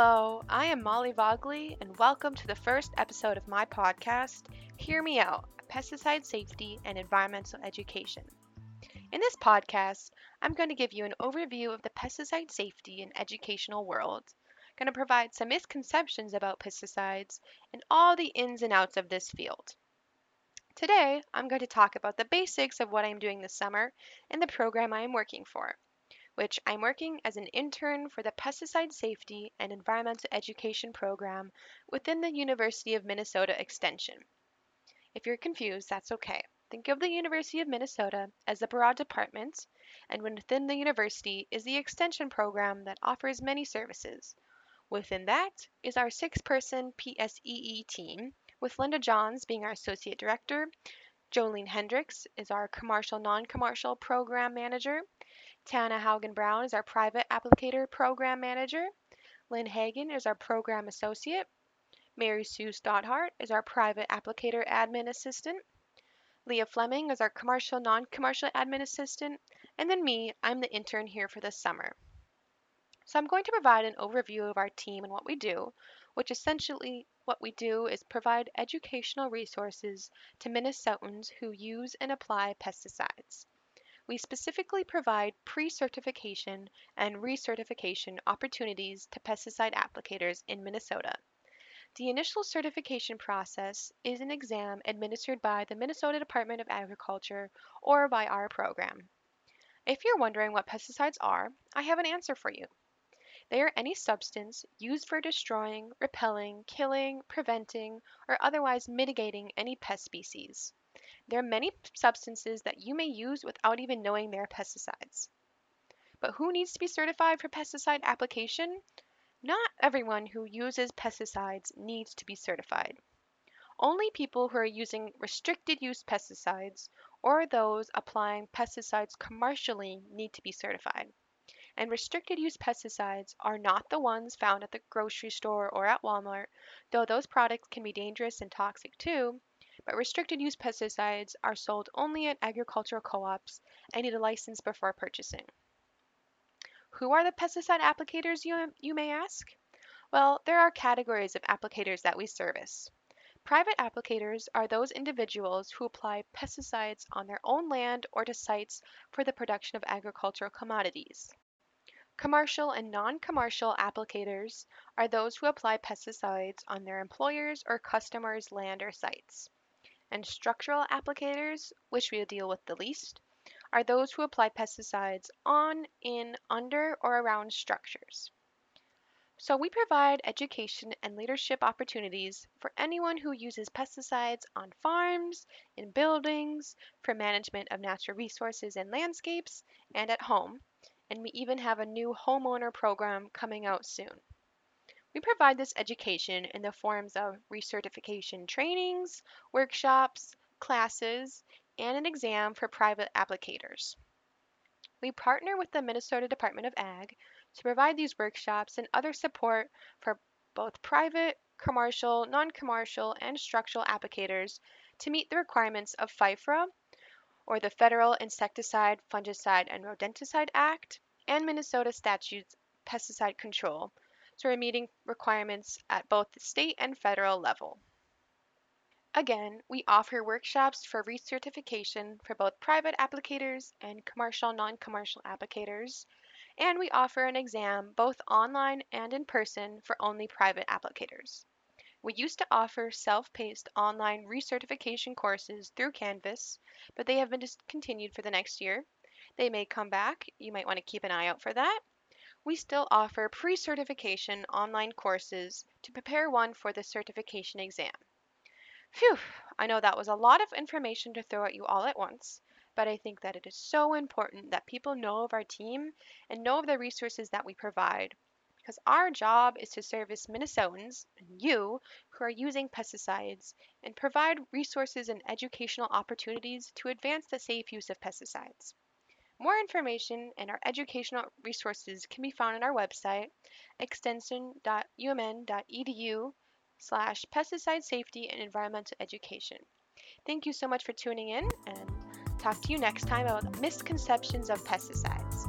Hello, I am Molly Vogley, and welcome to the first episode of my podcast, Hear Me Out Pesticide Safety and Environmental Education. In this podcast, I'm going to give you an overview of the pesticide safety and educational world, I'm going to provide some misconceptions about pesticides, and all the ins and outs of this field. Today, I'm going to talk about the basics of what I'm doing this summer and the program I am working for which I'm working as an intern for the Pesticide Safety and Environmental Education program within the University of Minnesota Extension. If you're confused, that's okay. Think of the University of Minnesota as the broad department, and within the university is the extension program that offers many services. Within that is our six person PSEE team, with Linda Johns being our associate director. Jolene Hendricks is our commercial non commercial program manager, Tana Haugen Brown is our private applicator program manager. Lynn Hagen is our program associate. Mary Sue Stodhart is our private applicator admin assistant. Leah Fleming is our commercial non commercial admin assistant. And then me, I'm the intern here for the summer. So I'm going to provide an overview of our team and what we do, which essentially what we do is provide educational resources to Minnesotans who use and apply pesticides. We specifically provide pre-certification and recertification opportunities to pesticide applicators in Minnesota. The initial certification process is an exam administered by the Minnesota Department of Agriculture or by our program. If you're wondering what pesticides are, I have an answer for you. They are any substance used for destroying, repelling, killing, preventing, or otherwise mitigating any pest species. There are many substances that you may use without even knowing they're pesticides. But who needs to be certified for pesticide application? Not everyone who uses pesticides needs to be certified. Only people who are using restricted use pesticides or those applying pesticides commercially need to be certified. And restricted use pesticides are not the ones found at the grocery store or at Walmart, though those products can be dangerous and toxic too, but restricted use pesticides are sold only at agricultural co-ops and need a license before purchasing. Who are the pesticide applicators, you, you may ask? Well, there are categories of applicators that we service. Private applicators are those individuals who apply pesticides on their own land or to sites for the production of agricultural commodities. Commercial and non-commercial applicators are those who apply pesticides on their employers' or customers' land or sites and structural applicators, which we'll deal with the least, are those who apply pesticides on, in, under, or around structures. So we provide education and leadership opportunities for anyone who uses pesticides on farms, in buildings, for management of natural resources and landscapes, and at home. And we even have a new homeowner program coming out soon. We provide this education in the forms of recertification trainings, workshops, classes, and an exam for private applicators. We partner with the Minnesota Department of Ag to provide these workshops and other support for both private, commercial, non-commercial, and structural applicators to meet the requirements of FIFRA, or the Federal Insecticide, Fungicide, and Rodenticide Act, and Minnesota statutes pesticide control, we're meeting requirements at both the state and federal level. Again, we offer workshops for recertification for both private applicators and commercial non-commercial applicators, and we offer an exam both online and in person for only private applicators. We used to offer self-paced online recertification courses through Canvas, but they have been discontinued for the next year. They may come back. You might want to keep an eye out for that we still offer pre-certification online courses to prepare one for the certification exam. Phew, I know that was a lot of information to throw at you all at once, but I think that it is so important that people know of our team and know of the resources that we provide. Because our job is to service Minnesotans and you who are using pesticides and provide resources and educational opportunities to advance the safe use of pesticides. More information and our educational resources can be found on our website, extension.umn.edu slash pesticide safety and environmental education. Thank you so much for tuning in and talk to you next time about misconceptions of pesticides.